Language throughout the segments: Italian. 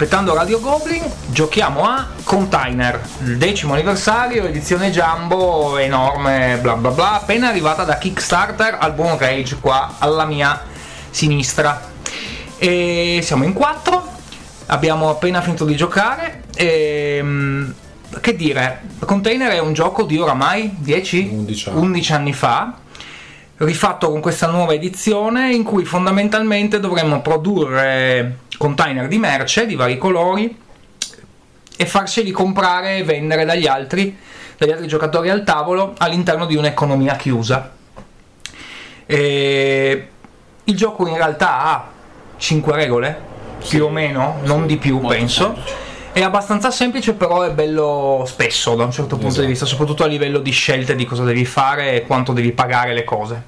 aspettando Radio Goblin, giochiamo a Container, il decimo anniversario, edizione Jumbo, enorme, bla bla bla, appena arrivata da Kickstarter al buon Rage qua alla mia sinistra. E siamo in quattro, abbiamo appena finito di giocare e... mm, Che dire, Container è un gioco di oramai 10? 11 anni. 11 anni fa rifatto con questa nuova edizione in cui fondamentalmente dovremmo produrre container di merce di vari colori e farseli comprare e vendere dagli altri, dagli altri giocatori al tavolo all'interno di un'economia chiusa. E il gioco in realtà ha 5 regole, più o meno, non di più penso. semplice. È abbastanza semplice, però è bello spesso da un certo punto Esatto. di vista, soprattutto a livello di scelte di cosa devi fare e quanto devi pagare le cose.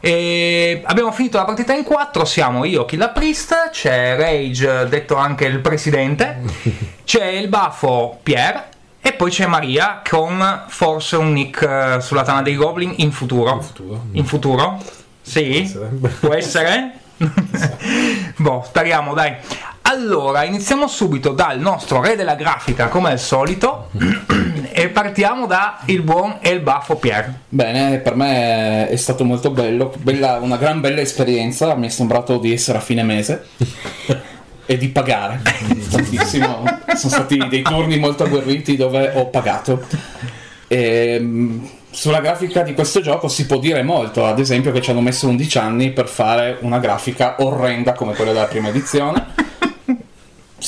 E abbiamo finito la partita in 4, siamo io, Killa Priest, c'è Rage, detto anche il presidente, c'è il baffo Pierre e poi c'è Maria con forse un nick eh, sulla tana dei Goblin in futuro. In futuro. In futuro? Sì? Sarebbe. Può essere? boh, speriamo, dai. Allora, iniziamo subito dal nostro re della grafica, come al solito, e partiamo da il buon e il baffo Pierre. Bene, per me è stato molto bello, bella- una gran bella esperienza, mi è sembrato di essere a fine mese e di pagare tantissimo. Sono stati dei turni molto agguerriti dove ho pagato. Ehm, sulla grafica di questo gioco si può dire molto, ad esempio che ci hanno messo 11 anni per fare una grafica orrenda come quella della prima edizione.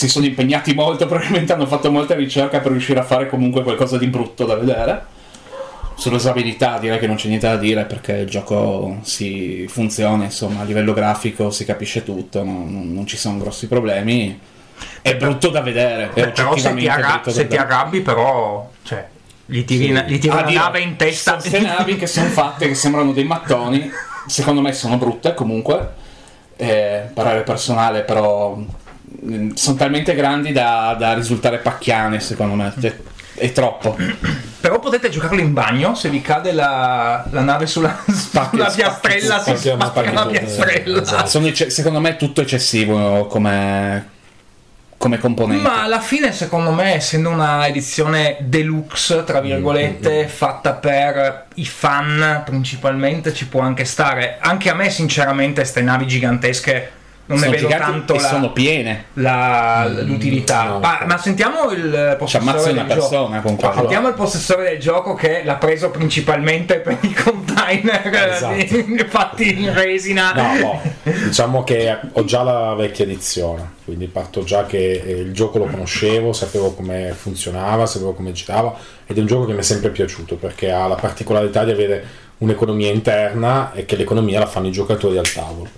Si sono impegnati molto, probabilmente hanno fatto molta ricerca per riuscire a fare comunque qualcosa di brutto da vedere. Sull'usabilità direi che non c'è niente da dire perché il gioco si funziona, insomma, a livello grafico si capisce tutto, non, non- ci sono grossi problemi. È brutto da vedere, Beh, però se ti, arra- se ti arrabbi, però, cioè, gli tiri, una- gli tiri Ah, Dio, nave in testa. Sono queste navi che sono fatte, che sembrano dei mattoni, secondo me sono brutte comunque, eh, parere personale, però sono talmente grandi da, da risultare pacchiane, secondo me. Cioè, È troppo. Però potete giocarlo in bagno se vi cade la, la nave sulla, sulla spacchi- piastrella, si spacchi spacca la piastrella. Esatto. Sono secondo me è tutto eccessivo come, come componente. Ma alla fine, secondo me, essendo una edizione deluxe, tra virgolette, fatta per i fan principalmente, ci può anche stare. Anche a me, sinceramente, ste navi gigantesche non sono ne vedo tanto e la, sono piene. la- l'utilità. no. ma, ma sentiamo il possessore del gioco. Sentiamo il possessore del gioco che l'ha preso principalmente per i container Esatto. di- fatti in resina. No, boh, diciamo che ho già la vecchia edizione, quindi parto già che eh, il gioco lo conoscevo, sapevo come funzionava, sapevo come girava ed è un gioco che mi è sempre piaciuto perché ha la particolarità di avere un'economia interna e che l'economia la fanno i giocatori al tavolo.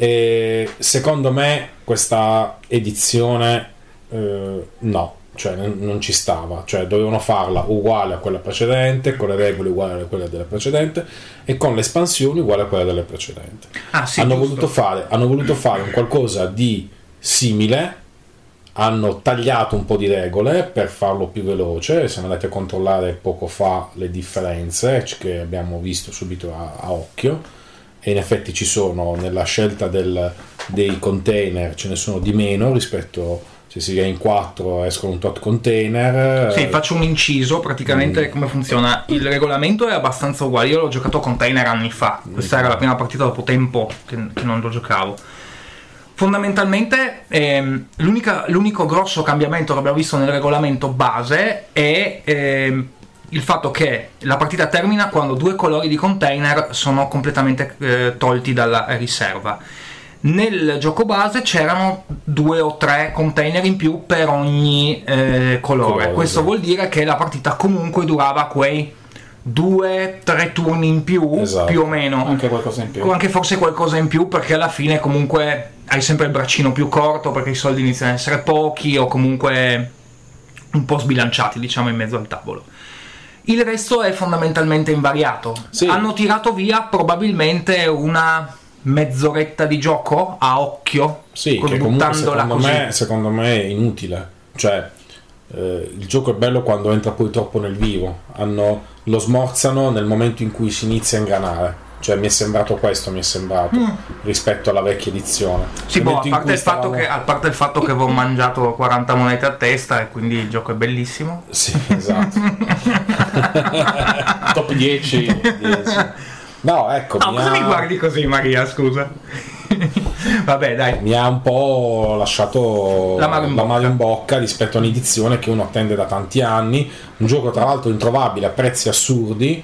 E secondo me questa edizione eh, no, cioè non, ci stava, cioè dovevano farla uguale a quella precedente, con le regole uguali a quelle della precedente e con le espansioni uguali a quelle delle precedenti. Ah, sì, hanno, voluto fare, hanno voluto fare un qualcosa di simile, hanno tagliato un po' di regole per farlo più veloce, siamo andati a controllare poco fa le differenze che abbiamo visto subito a, a occhio e in effetti ci sono nella scelta del- dei container ce ne sono di meno rispetto se si va in 4 escono un tot container. Sì, faccio un inciso, praticamente come funziona. Il regolamento è abbastanza uguale, io l'ho giocato a container anni fa, questa era la prima partita dopo tempo che, che non lo giocavo. Fondamentalmente ehm, l'unico grosso cambiamento che abbiamo visto nel regolamento base è ehm, il fatto che la partita termina quando due colori di container sono completamente eh, tolti dalla riserva. Nel gioco base c'erano due o tre container in più per ogni eh, colore. Colore, Questo vuol dire che la partita comunque durava quei due, tre turni in più, Esatto. più o meno. Anche qualcosa in più. O anche forse qualcosa in più perché alla fine comunque hai sempre il braccino più corto perché i soldi iniziano ad essere pochi o comunque un po' sbilanciati diciamo in mezzo al tavolo. Il resto è fondamentalmente invariato. Sì. Hanno tirato via probabilmente una mezz'oretta di gioco a occhio, Sì, che comunque secondo così. me, secondo me è inutile. Cioè, eh, il gioco è bello quando entra poi troppo nel vivo. Hanno- lo smorzano nel momento in cui si inizia a ingranare. Cioè mi è sembrato questo, mi è sembrato, rispetto alla vecchia edizione. Sì, boh, a parte, cui il fatto stavamo- che, a parte il fatto che avevo mangiato 40 monete a testa e quindi il gioco è bellissimo. Sì, esatto. Top 10. No, ecco, No, mi, cosa ha, mi guardi così, Maria? Scusa. Vabbè, dai. mi ha un po' lasciato L'amaro in bocca. in bocca rispetto a un'edizione che uno attende da tanti anni, un gioco tra l'altro introvabile a prezzi assurdi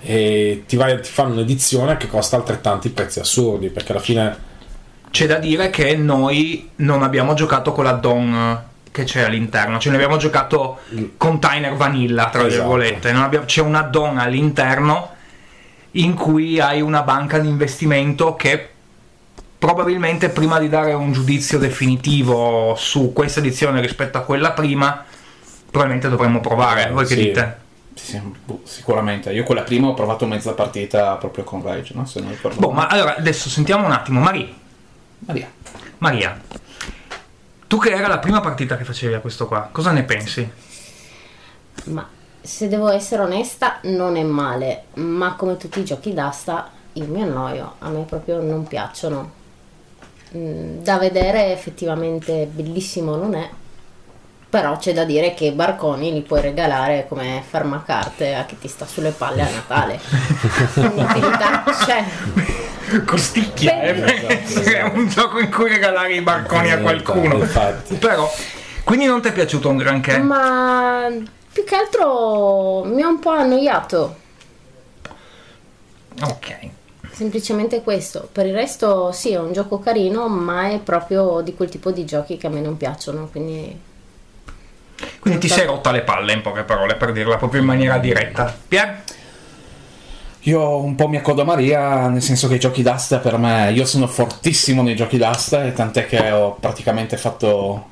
e ti, vai, ti fanno un'edizione che costa altrettanti prezzi assurdi, perché alla fine C'è da dire che noi non abbiamo giocato con l'addon che c'è all'interno, cioè ne abbiamo giocato container vanilla, tra Esatto. virgolette. Non abbiamo- c'è un addon all'interno in cui hai una banca di investimento che probabilmente prima di dare un giudizio definitivo su questa edizione rispetto a quella prima, probabilmente dovremmo provare. Voi che sì. dite? Boh, sicuramente. Io quella prima ho provato mezza partita proprio con Rage, no? Se non ricordo. Boh, ma allora adesso sentiamo un attimo, Maria. Maria. Maria, tu che era la prima partita che facevi a questo qua, cosa ne pensi? Ma se devo essere onesta, non è male, ma come tutti i giochi d'asta, io mi annoio, a me proprio non piacciono. Mm, Da vedere effettivamente bellissimo non è, però c'è da dire che i barconi li puoi regalare come fermacarte a chi ti sta sulle palle a Natale. Un'utilità c'è. Costicchia, Beh, eh? è un gioco in cui regalare i barconi a qualcuno. Infatti. Però, quindi non ti è piaciuto un granché? Ma più che altro mi ha un po' annoiato. Ok. Semplicemente questo. Per il resto sì, è un gioco carino, ma è proprio di quel tipo di giochi che a me non piacciono, quindi Quindi ti sei rotta le palle, in poche parole, per dirla proprio in maniera diretta. Pier? Io un po' mi accodo a Maria, nel senso che i giochi d'asta per me, io sono fortissimo nei giochi d'asta, tant'è che ho praticamente fatto,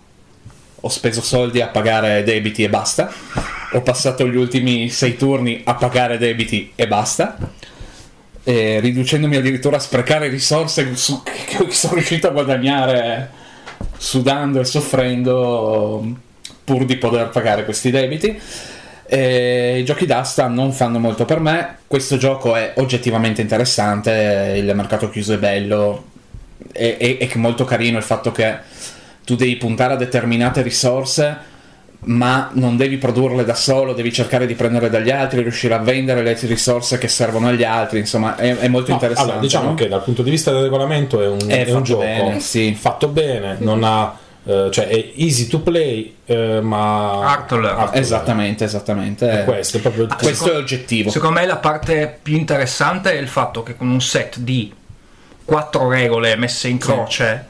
ho speso soldi a pagare debiti e basta. Ho passato gli ultimi sei turni a pagare debiti e basta. E riducendomi addirittura a sprecare risorse su- che sono riuscito a guadagnare sudando e soffrendo pur di poter pagare questi debiti. E I giochi d'asta non fanno molto per me. Questo gioco è oggettivamente interessante. Il mercato chiuso è bello. E, è molto carino il fatto che tu devi puntare a determinate risorse, ma non devi produrle da solo, devi cercare di prendere dagli altri, riuscire a vendere le risorse che servono agli altri. Insomma, è, è molto No, interessante. allora, diciamo no? che dal punto di vista del regolamento è un, È è un gioco bene, sì. fatto bene, non ha, eh, cioè è easy to play, eh, ma Hard to learn. hard to learn. Esattamente, esattamente. È questo è proprio il Questo Secondo- è oggettivo. Secondo me la parte più interessante è il fatto che con un set di quattro regole messe in croce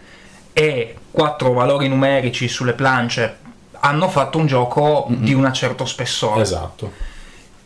e quattro valori numerici sulle plance hanno fatto un gioco di un certo spessore Esatto.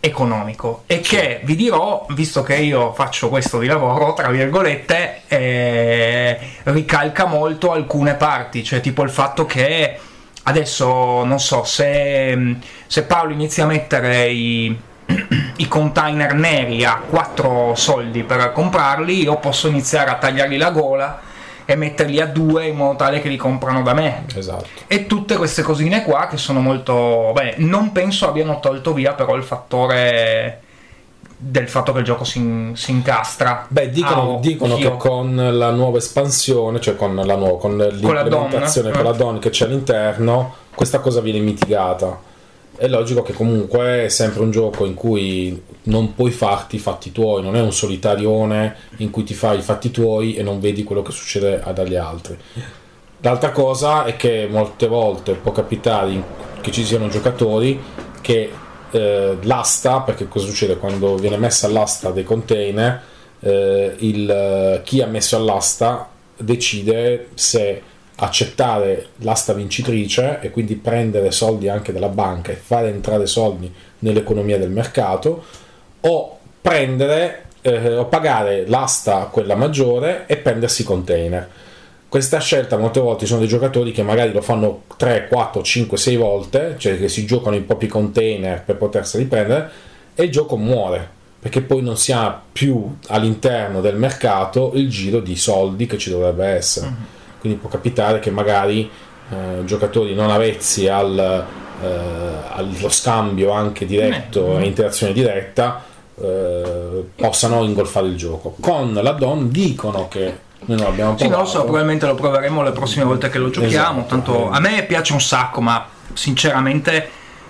Economico. E che vi dirò, visto che io faccio questo di lavoro, tra virgolette, eh, ricalca molto alcune parti, cioè tipo il fatto che adesso non so se, se Paolo inizia a mettere i, i container neri a 4 soldi per comprarli, io posso iniziare a tagliargli la gola e metterli a 2 in modo tale che li comprano da me. Esatto. E tutte queste cosine qua che sono molto. Beh, non penso abbiano tolto via però il fattore del fatto che il gioco si, si incastra. Beh, dicono, a dicono che con la nuova espansione, cioè con la nuova, con l'implementazione con la eh. DON che c'è all'interno, questa cosa viene mitigata. È logico che comunque è sempre un gioco in cui non puoi farti i fatti tuoi, non è un solitarione in cui ti fai i fatti tuoi e non vedi quello che succede agli altri. L'altra cosa è che molte volte può capitare che ci siano giocatori che eh, l'asta, perché cosa succede quando viene messa all'asta dei container, eh, il, chi ha messo all'asta decide se accettare l'asta vincitrice e quindi prendere soldi anche dalla banca e fare entrare soldi nell'economia del mercato o prendere eh, o pagare l'asta quella maggiore e prendersi container. Questa scelta molte volte sono dei giocatori che magari lo fanno 3, 4, 5, 6 volte, cioè che si giocano i propri container per poterseli prendere e il gioco muore perché poi non si ha più all'interno del mercato il giro di soldi che ci dovrebbe essere. Quindi può capitare che magari eh, giocatori non avvezzi al, eh, allo scambio anche diretto Eh. e interazione diretta eh, possano ingolfare il gioco. Con l'addon dicono che noi non l'abbiamo Sì, non lo provato. so, probabilmente lo proveremo le prossime volte che lo giochiamo. Esatto. Tanto a me piace un sacco, ma sinceramente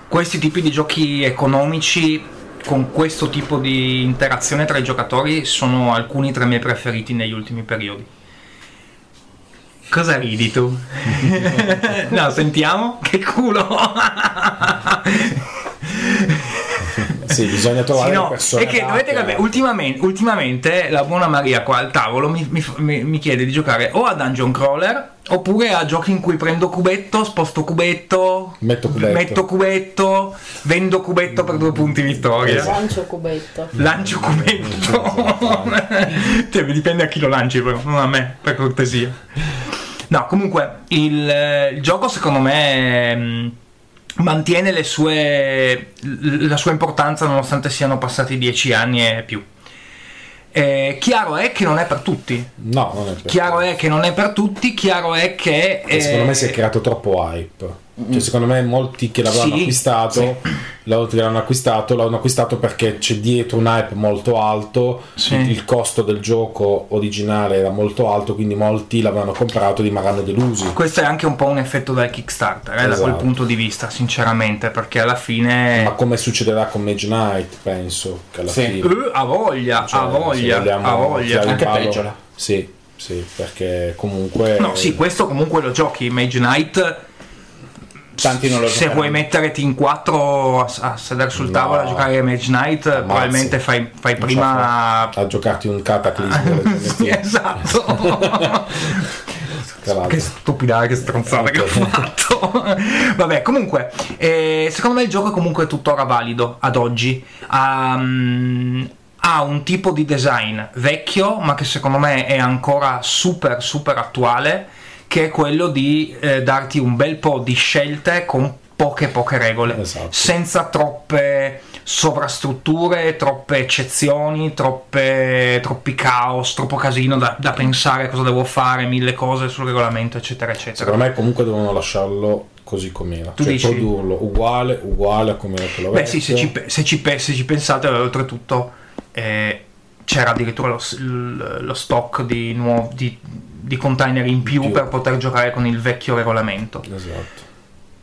questi tipi di giochi economici con questo tipo di interazione tra i giocatori sono alcuni tra i miei preferiti negli ultimi periodi. Cosa ridi tu? no, sentiamo. Che culo! Sì, bisogna trovare Sì, no, persone. è che dovete capire, ultimamente, ultimamente la buona Maria qua al tavolo mi, mi- mi- mi chiede di giocare o a Dungeon Crawler oppure a giochi in cui prendo cubetto, sposto cubetto, Metto cubetto. metto cubetto, vendo cubetto per due punti vittoria. Lancio cubetto. Lancio cubetto. cioè, dipende a chi lo lanci, però, non a me, per cortesia. No, comunque, il, eh, il gioco secondo me mh, mantiene le sue, la sua importanza nonostante siano passati dieci anni e più. Eh, chiaro è che non è per tutti. No, non è per Chiaro è che non è per tutti, chiaro è che... E secondo me si è eh, creato troppo hype. Cioè, secondo me molti che l'avevano Sì, acquistato, l'hanno- che l'hanno acquistato, l'hanno acquistato perché c'è dietro un hype molto alto, Sì. il, costo del gioco originale era molto alto, quindi molti l'avevano comprato e rimarranno delusi. Questo è anche un po' un effetto del Kickstarter, eh, da quel Esatto. punto di vista, sinceramente, perché alla fine... Ma come succederà con Mage Knight, penso, che alla Sì. fine... Eh, ha voglia, Cioè, ha voglia, ha voglia. Anche ballo- peggio. Sì, sì, perché comunque... No, sì, questo comunque lo giochi, Mage Knight. Tanti non lo Se giocheranno. vuoi metterti in quattro a, a sedere sul No. tavolo a giocare a Mage Knight, probabilmente fai, fai prima. so, a giocarti un cataclismo Sì, esatto. Che stupidata, che stronzata che ho fatto. Vabbè, comunque, eh, secondo me il gioco è comunque tuttora valido ad oggi. Ha, mm, ha un tipo di design vecchio, ma che secondo me è ancora super, super attuale. Che è quello di eh, darti un bel po' di scelte con poche, poche regole, Esatto. senza troppe sovrastrutture, troppe eccezioni, troppe, troppi caos, troppo casino da, da pensare cosa devo fare, mille cose sul regolamento, eccetera, eccetera. Secondo me comunque devono lasciarlo così com'era. Tu cioè dici? produrlo uguale, uguale a come era quello Beh, sì, se ci, vecchio. se ci se ci pensate, oltretutto eh, c'era addirittura lo, lo stock di, nuovi, di, container in più, più. per poter giocare con il vecchio regolamento. Esatto.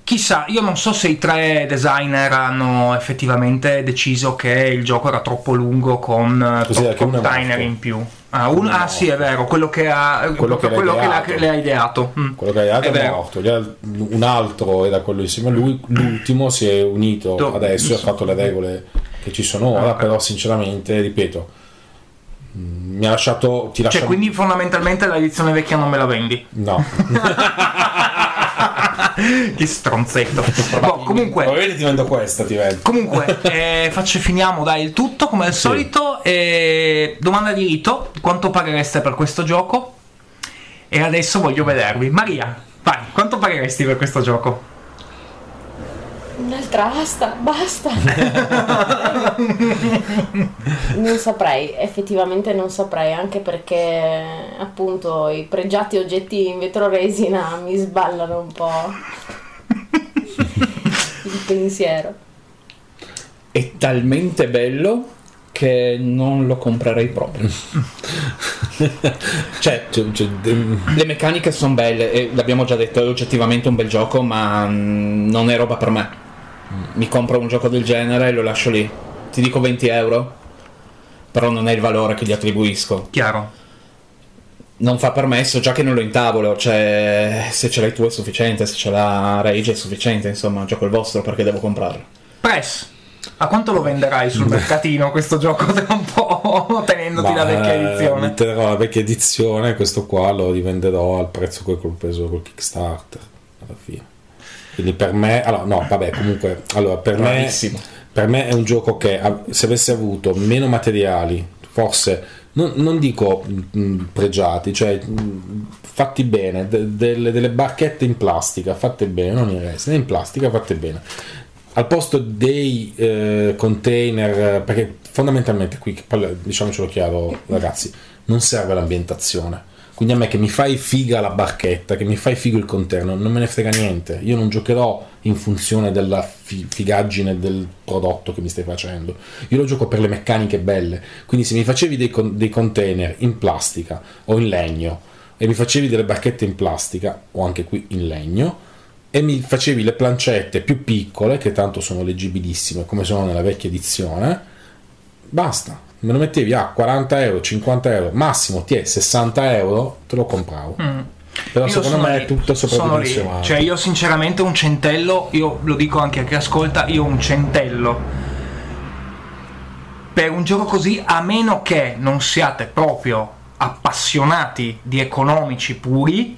Chissà, io non so se i tre designer hanno effettivamente deciso che il gioco era troppo lungo con Così, che container in più. Ah, un- ah, sì, è vero, quello che ha Quello che quello che ideato. le ha ideato. Mm. Quello che hai dato È è, morto. Un altro era quello insieme a lui. L'ultimo si è unito Do- adesso e ha fatto le regole che ci sono ora. Ah. Però, sinceramente, ripeto, mi ha lasciato. Ti lascia Cioè, quindi fondamentalmente l'edizione vecchia non me la vendi. No, che stronzetto. Boh, comunque, ti vendo questa. Ti vendo. comunque eh, faccio, finiamo dai il tutto come al solito. E domanda di rito: quanto paghereste per questo gioco? E adesso voglio vedervi. Maria, vai, quanto pagheresti per questo gioco? Un'altra asta, basta. non saprei, effettivamente non saprei, anche perché appunto i pregiati oggetti in vetro resina mi sballano un po' il pensiero. È talmente bello che non lo comprerei proprio. cioè, Cioè, cioè, le meccaniche sono belle e l'abbiamo già detto, è oggettivamente un bel gioco, ma mm, non è roba per me. Mi compro un gioco del genere e lo lascio lì. Ti dico 20 euro, però non è il valore che gli attribuisco. Chiaro. Non fa per me, so già che non lo intavolo, cioè se ce l'hai tu è sufficiente, se ce l'ha Rage è sufficiente, insomma, gioco il vostro perché devo comprarlo. Press. A quanto lo venderai sul mercatino questo gioco tra un po', tenendoti ma, la vecchia eh, edizione? Mi terrò la vecchia edizione. Questo qua lo rivenderò al prezzo che ho preso col Kickstarter. Alla fine. Quindi per me, allora, no, vabbè, comunque, allora, per me, per me è un gioco che se avesse avuto meno materiali, forse non, non dico mh, pregiati, cioè mh, fatti bene, de- delle, delle barchette in plastica fatte bene, non in resina, in plastica fatte bene. Al posto dei eh, container, perché fondamentalmente qui, diciamocelo chiaro ragazzi, non serve l'ambientazione. Quindi a me che mi fai figa la barchetta, che mi fai figo il conterno, non me ne frega niente. Io non giocherò in funzione della fi- figaggine del prodotto che mi stai facendo. Io lo gioco per le meccaniche belle. Quindi se mi facevi dei, con- dei container in plastica o in legno e mi facevi delle barchette in plastica o anche qui in legno e mi facevi le plancette più piccole, che tanto sono leggibilissime come sono nella vecchia edizione, basta. Me lo mettevi a 40 euro, 50 euro, massimo ti è 60 euro, te lo compravo. Però Io secondo me lì, è tutto sopravdimensionato. Cioè, io sinceramente un centello, io lo dico anche a chi ascolta, io un centello. Per un gioco così, a meno che non siate proprio appassionati di economici puri,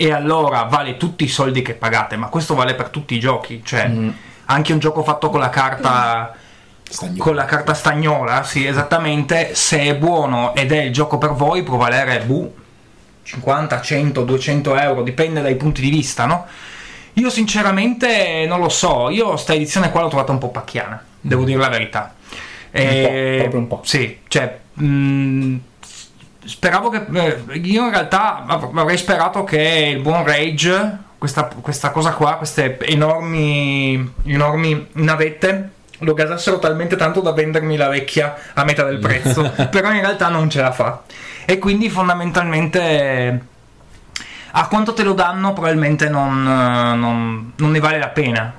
e allora vale tutti i soldi che pagate, ma questo vale per tutti i giochi, cioè anche un gioco fatto con la carta Stagnola. con la carta stagnola, sì, esattamente, se è buono ed è il gioco per voi, può valere boh, 50, 100, 200 euro, dipende dai punti di vista, no? Io sinceramente non lo so, io sta edizione qua l'ho trovata un po' pacchiana, devo dire la verità. Eh, proprio un po'. Sì, cioè... mh, speravo che... eh, io in realtà av- avrei sperato che il buon Rage, questa, questa cosa qua, queste enormi, enormi navette, lo gasassero talmente tanto da vendermi la vecchia a metà del prezzo, però in realtà non ce la fa. E quindi fondamentalmente a quanto te lo danno probabilmente non, eh, non- non ne vale la pena.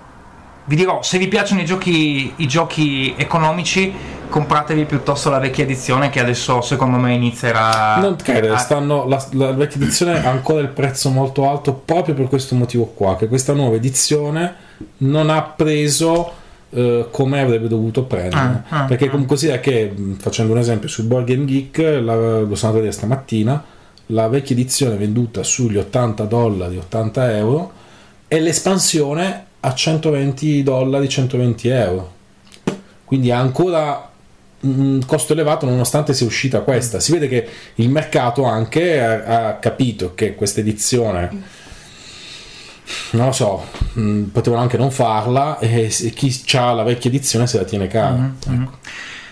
Vi dirò, se vi piacciono i giochi, i giochi economici, compratevi piuttosto la vecchia edizione che adesso secondo me inizierà Non credere, a- stanno, la, la vecchia edizione ha ancora il prezzo molto alto proprio per questo motivo qua, che questa nuova edizione non ha preso eh, come avrebbe dovuto prendere. Ah, ah, perché ah. comunque sia che, mh, facendo un esempio, su Board Game Geek, la, lo sono andato a vedere stamattina, la vecchia edizione venduta sugli 80 dollari, 80 euro, e l'espansione a 120 dollari, 120 euro. Quindi ha ancora un costo elevato nonostante sia uscita questa. Si vede che il mercato anche ha, ha capito che questa edizione, non lo so, mh, potevano anche non farla e se- chi ha la vecchia edizione se la tiene cara. Mhm, mhm.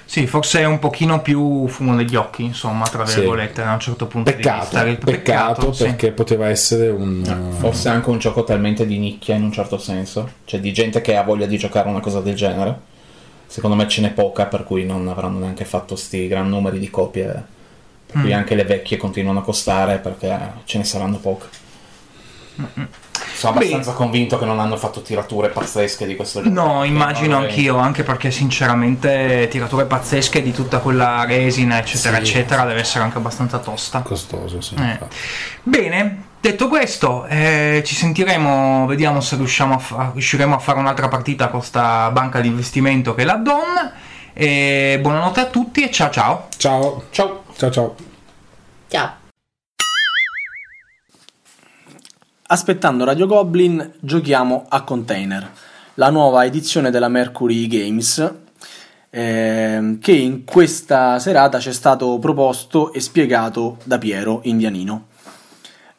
Sì, forse è un pochino più fumo negli occhi, insomma, tra Sì. virgolette, da un certo punto di Peccato, vista. Il- peccato, sì. perché poteva essere un... Eh, Forse anche un gioco talmente di nicchia in un certo senso. Cioè di gente che ha voglia di giocare una cosa del genere. Secondo me ce n'è poca, per cui non avranno neanche fatto sti gran numeri di copie. Per cui Mm. anche le vecchie continuano a costare perché ce ne saranno poche. Sono Beh. abbastanza convinto che non hanno fatto tirature pazzesche di questo gioco. No, immagino anch'io, anche perché sinceramente tirature pazzesche di tutta quella resina, eccetera, Sì. eccetera, deve essere anche abbastanza tosta. costoso, sì. Eh. Bene, detto questo, eh, ci sentiremo, vediamo se riusciamo a fa- riusciremo a fare un'altra partita con sta banca di investimento che è la Don. E buonanotte a tutti e ciao ciao. Ciao, Ciao! ciao, ciao. Ciao. Aspettando Radio Goblin, giochiamo a Container, la nuova edizione della Mercury Games, ehm, che in questa serata ci è stato proposto e spiegato da Piero Indianino.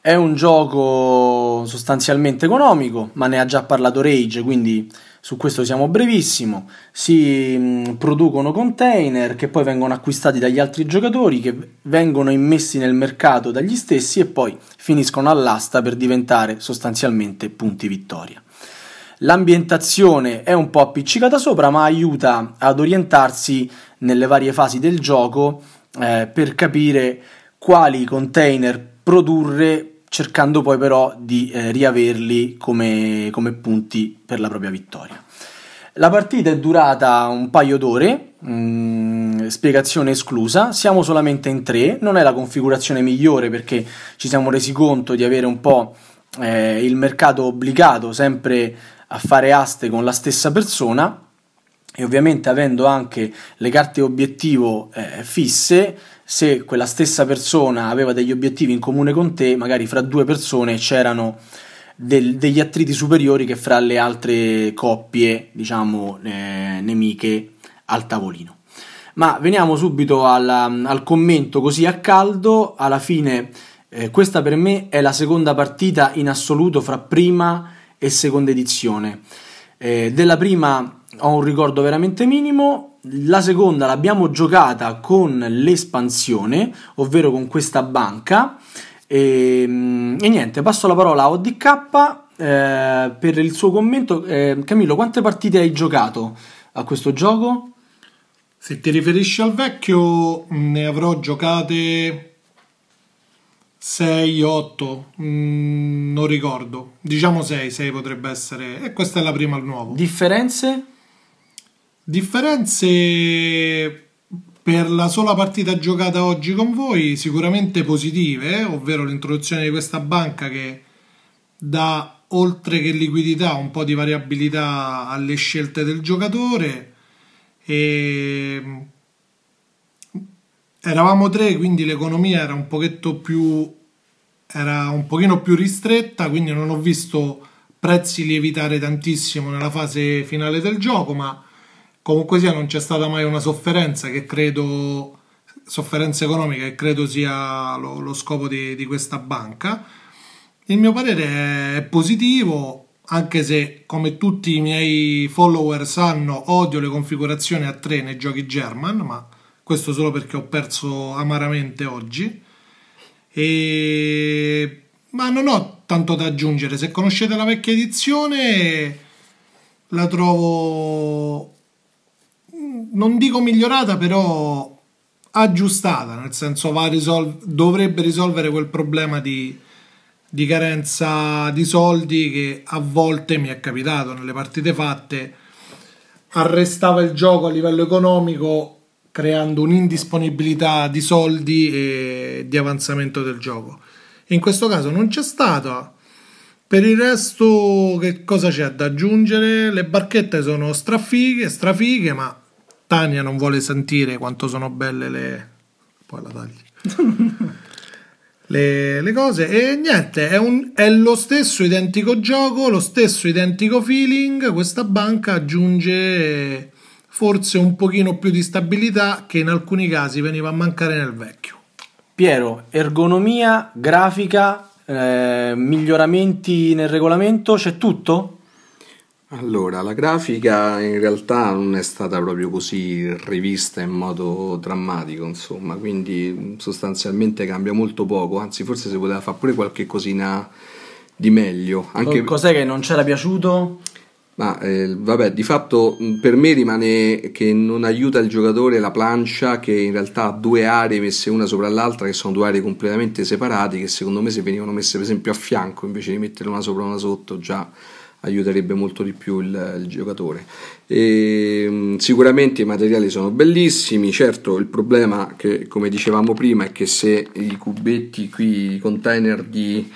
È un gioco sostanzialmente economico, ma ne ha già parlato Rage, quindi su questo siamo brevissimo. Si mh, producono container che poi vengono acquistati dagli altri giocatori, che vengono immessi nel mercato dagli stessi e poi finiscono all'asta per diventare sostanzialmente punti vittoria. L'ambientazione è un po' appiccicata sopra, ma aiuta ad orientarsi nelle varie fasi del gioco eh, per capire quali container produrre, cercando poi però di eh, riaverli come, come punti per la propria vittoria. La partita è durata un paio d'ore, mm, spiegazione esclusa, siamo solamente in tre, non è la configurazione migliore perché ci siamo resi conto di avere un po' eh, il mercato obbligato sempre a fare aste con la stessa persona e ovviamente avendo anche le carte obiettivo eh, fisse, se quella stessa persona aveva degli obiettivi in comune con te, magari fra due persone c'erano del- degli attriti superiori che fra le altre coppie, diciamo, eh, nemiche al tavolino. Ma veniamo subito alla- al commento così a caldo, alla fine eh, questa per me è la seconda partita in assoluto fra prima e seconda edizione. Eh, della prima ho un ricordo veramente minimo, la seconda l'abbiamo giocata con l'espansione, ovvero con questa banca, E, mm, e niente, passo la parola a ODK eh, per il suo commento. Eh, Camillo, quante partite hai giocato a questo gioco? Se ti riferisci al vecchio, mh, ne avrò giocate 6, 8, mh, non ricordo. Diciamo 6, 6 potrebbe essere. E questa è la prima al nuovo. Differenze? Differenze per la sola partita giocata oggi con voi, sicuramente positive, ovvero l'introduzione di questa banca che dà oltre che liquidità un po' di variabilità alle scelte del giocatore. E eravamo tre, quindi l'economia era un pochetto più era un pochino più ristretta, quindi non ho visto prezzi lievitare tantissimo nella fase finale del gioco, ma comunque sia non c'è stata mai una sofferenza che credo sofferenza economica che credo sia lo, lo scopo di, di questa banca. Il mio parere è positivo, anche se come tutti i miei follower sanno odio le configurazioni a 3 nei giochi German, ma questo solo perché ho perso amaramente oggi. E... Ma non ho tanto da aggiungere, se conoscete la vecchia edizione la trovo non dico migliorata, però aggiustata, nel senso risol- dovrebbe risolvere quel problema di, di carenza di soldi che a volte mi è capitato nelle partite fatte, arrestava il gioco a livello economico creando un'indisponibilità di soldi e di avanzamento del gioco. In questo caso non c'è stata. Per il resto, che cosa c'è da aggiungere? Le barchette sono strafighe, strafighe, ma Tania non vuole sentire quanto sono belle le. Poi la tagli. le, le cose. E niente, è, un, è lo stesso identico gioco, lo stesso identico feeling. Questa banca aggiunge forse un pochino più di stabilità che in alcuni casi veniva a mancare nel vecchio. Piero, ergonomia, grafica, eh, miglioramenti nel regolamento, c'è tutto? Allora, la grafica in realtà non è stata proprio così rivista in modo drammatico, insomma, quindi sostanzialmente cambia molto poco, anzi forse si poteva fare pure qualche cosina di meglio. Anche... Cos'è che non c'era piaciuto? Ma eh, vabbè, di fatto per me rimane che non aiuta il giocatore la plancia che in realtà ha due aree messe una sopra l'altra, che sono due aree completamente separate, che secondo me se venivano messe per esempio a fianco invece di metterle una sopra una sotto già aiuterebbe molto di più il, il giocatore. E, sicuramente i materiali sono bellissimi, certo il problema che come dicevamo prima è che se i cubetti qui, i container di,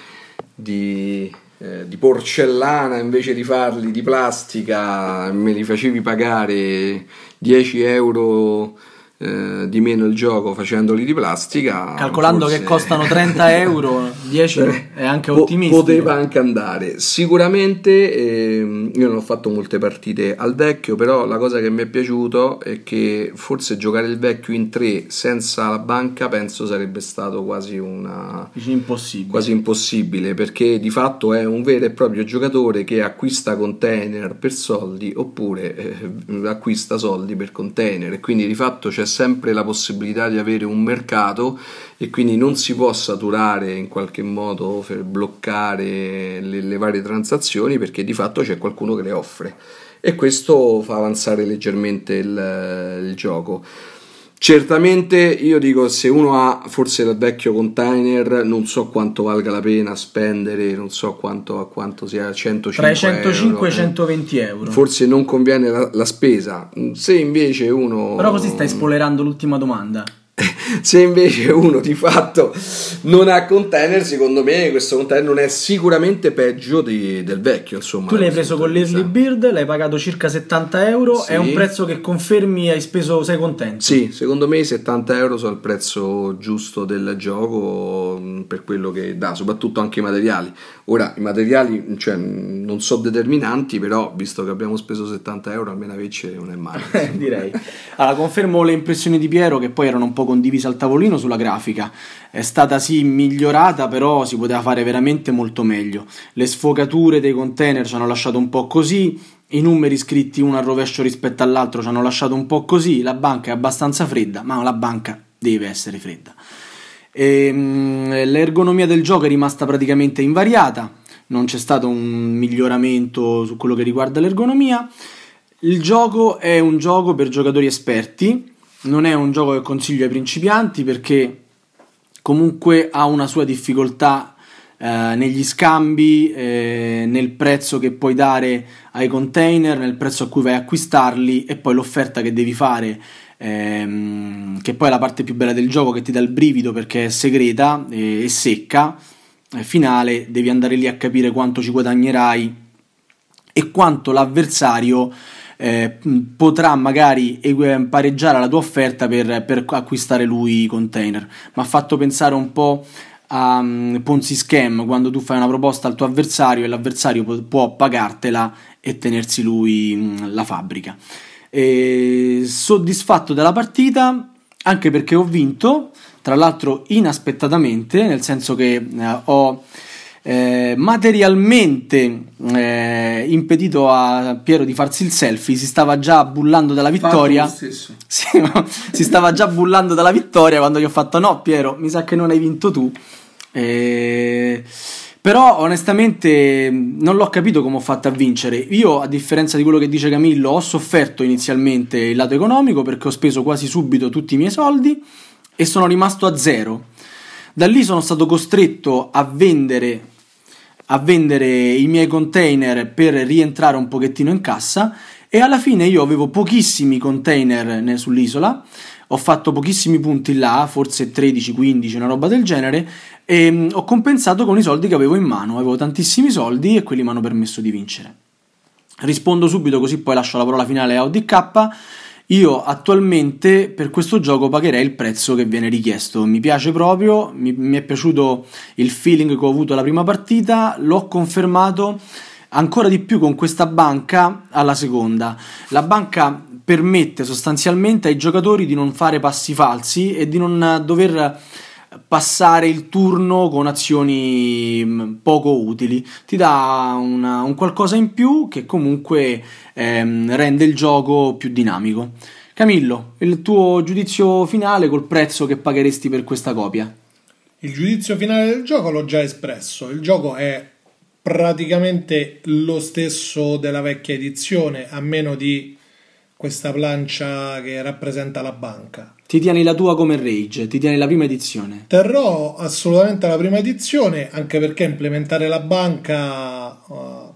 di eh, di porcellana invece di farli di plastica me li facevi pagare 10 euro eh, di meno il gioco facendoli di plastica calcolando forse... che costano 30 euro 10 è anche ottimistico. poteva anche andare. Sicuramente eh, io non ho fatto molte partite al vecchio però la cosa che mi è piaciuto è che forse giocare il vecchio in 3 senza la banca penso sarebbe stato quasi una impossibile. quasi impossibile perché di fatto è un vero e proprio giocatore che acquista container per soldi oppure eh, acquista soldi per container. E quindi di fatto c'è sempre la possibilità di avere un mercato e quindi non si può saturare in qualche modo per bloccare le, le varie transazioni perché di fatto c'è qualcuno che le offre e questo fa avanzare leggermente il, il gioco. Certamente io dico se uno ha forse il vecchio container non so quanto valga la pena spendere, non so quanto, a quanto sia 105 tra i 105 euro, e i 120 euro. Forse non conviene la, la, spesa. Se invece uno Però così stai spoilerando l'ultima domanda. Se invece uno di fatto non ha container, secondo me questo container non è sicuramente peggio di, del vecchio. Insomma, tu l'hai preso con l'Early Bird, l'hai pagato circa 70 euro, sì. è un prezzo che confermi hai speso, sei contento? Sì, secondo me i 70 euro sono il prezzo giusto del gioco per quello che dà, soprattutto anche i materiali. Ora, i materiali cioè, non sono determinanti, però visto che abbiamo speso 70 euro, almeno averci non è male. Direi. Allora, confermo le impressioni di Piero che poi erano un po' condivisa al tavolino sulla grafica. È stata sì migliorata, però si poteva fare veramente molto meglio. Le sfocature dei container ci hanno lasciato un po' così, i numeri scritti uno al rovescio rispetto all'altro ci hanno lasciato un po' così, la banca è abbastanza fredda, ma la banca deve essere fredda. E, mh, l'ergonomia del gioco è rimasta praticamente invariata, non c'è stato un miglioramento su quello che riguarda l'ergonomia. Il gioco è un gioco per giocatori esperti, non è un gioco che consiglio ai principianti perché comunque ha una sua difficoltà eh, negli scambi, eh, nel prezzo che puoi dare ai container, nel prezzo a cui vai a acquistarli e poi l'offerta che devi fare, ehm, che poi è la parte più bella del gioco che ti dà il brivido perché è segreta e, e secca, è finale, devi andare lì a capire quanto ci guadagnerai e quanto l'avversario eh, potrà magari pareggiare la tua offerta per, per acquistare lui i container. Mi ha fatto pensare un po' a um, Ponzi Scam quando tu fai una proposta al tuo avversario e l'avversario può, può pagartela e tenersi lui um, la fabbrica. E soddisfatto della partita anche perché ho vinto, tra l'altro inaspettatamente, nel senso che eh, ho eh, materialmente eh, impedito a Piero di farsi il selfie, si stava già bullando dalla vittoria. Sì, si stava già bullando dalla vittoria quando gli ho fatto no Piero, mi sa che non hai vinto tu. Eh, però onestamente non l'ho capito come ho fatto a vincere. Io, a differenza di quello che dice Camillo, ho sofferto inizialmente il lato economico perché ho speso quasi subito tutti i miei soldi e sono rimasto a zero. Da lì sono stato costretto a vendere, a vendere i miei container per rientrare un pochettino in cassa e alla fine io avevo pochissimi container sull'isola, ho fatto pochissimi punti là, forse 13-15, una roba del genere, e mm, ho compensato con i soldi che avevo in mano, avevo tantissimi soldi e quelli mi hanno permesso di vincere. Rispondo subito così poi lascio la parola finale a ODK. Io attualmente per questo gioco pagherei il prezzo che viene richiesto. Mi piace proprio, mi, mi è piaciuto il feeling che ho avuto alla prima partita, l'ho confermato ancora di più con questa banca alla seconda. La banca permette sostanzialmente ai giocatori di non fare passi falsi e di non dover passare il turno con azioni mm, poco utili. Ti dà una, un qualcosa in più che comunque ehm, rende il gioco più dinamico. Camillo, il tuo giudizio finale col prezzo che pagheresti per questa copia? Il giudizio finale del gioco l'ho già espresso. Il gioco è praticamente lo stesso della vecchia edizione, a meno di questa plancia che rappresenta la banca. Ti tieni la tua come Rage, ti tieni la prima edizione. Terrò assolutamente la prima edizione, anche perché implementare la banca uh,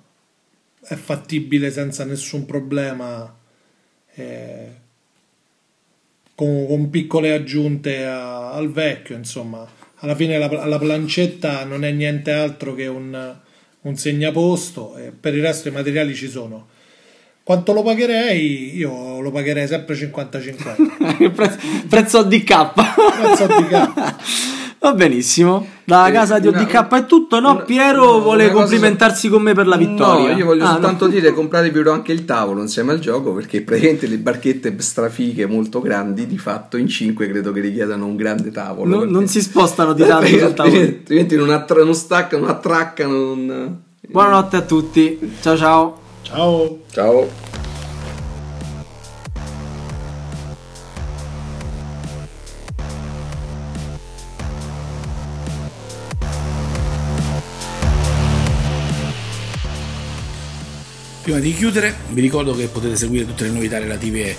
è fattibile senza nessun problema, eh, con, con, piccole aggiunte a, al vecchio, insomma. Alla fine la, la, plancetta non è niente altro che un, un segnaposto e per il resto i materiali ci sono quanto lo pagherei? Io lo pagherei sempre 50-50. prezzo, prezzo DK. prezzo DK. Va benissimo. Dalla casa di ODK è tutto, no? Una, Piero vuole complimentarsi con me per la vittoria. No, io voglio ah, soltanto no. dire compratevi anche il tavolo insieme al gioco perché praticamente le barchette strafighe molto grandi di fatto in 5 credo che richiedano un grande tavolo. No, non si spostano di tanto sul tavolo. Altrimenti non, attra- non staccano, non attraccano. Non... Buonanotte a tutti. Ciao ciao. Ciao. Ciao. Prima di chiudere vi ricordo che potete seguire tutte le novità relative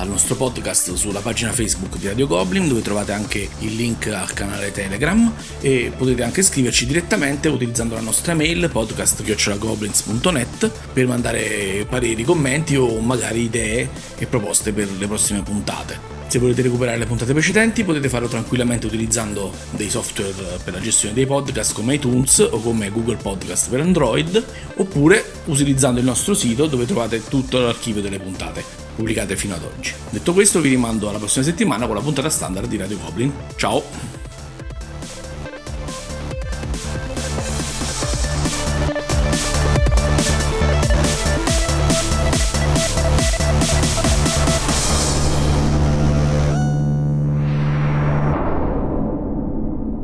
al nostro podcast sulla pagina Facebook di Radio Goblin dove trovate anche il link al canale Telegram e potete anche scriverci direttamente utilizzando la nostra mail podcast.goblins.net per mandare pareri, commenti o magari idee e proposte per le prossime puntate. Se volete recuperare le puntate precedenti potete farlo tranquillamente utilizzando dei software per la gestione dei podcast come iTunes o come Google Podcast per Android oppure utilizzando il nostro sito dove trovate tutto l'archivio delle puntate pubblicate fino ad oggi. Detto questo vi rimando alla prossima settimana con la puntata standard di Radio Goblin. Ciao!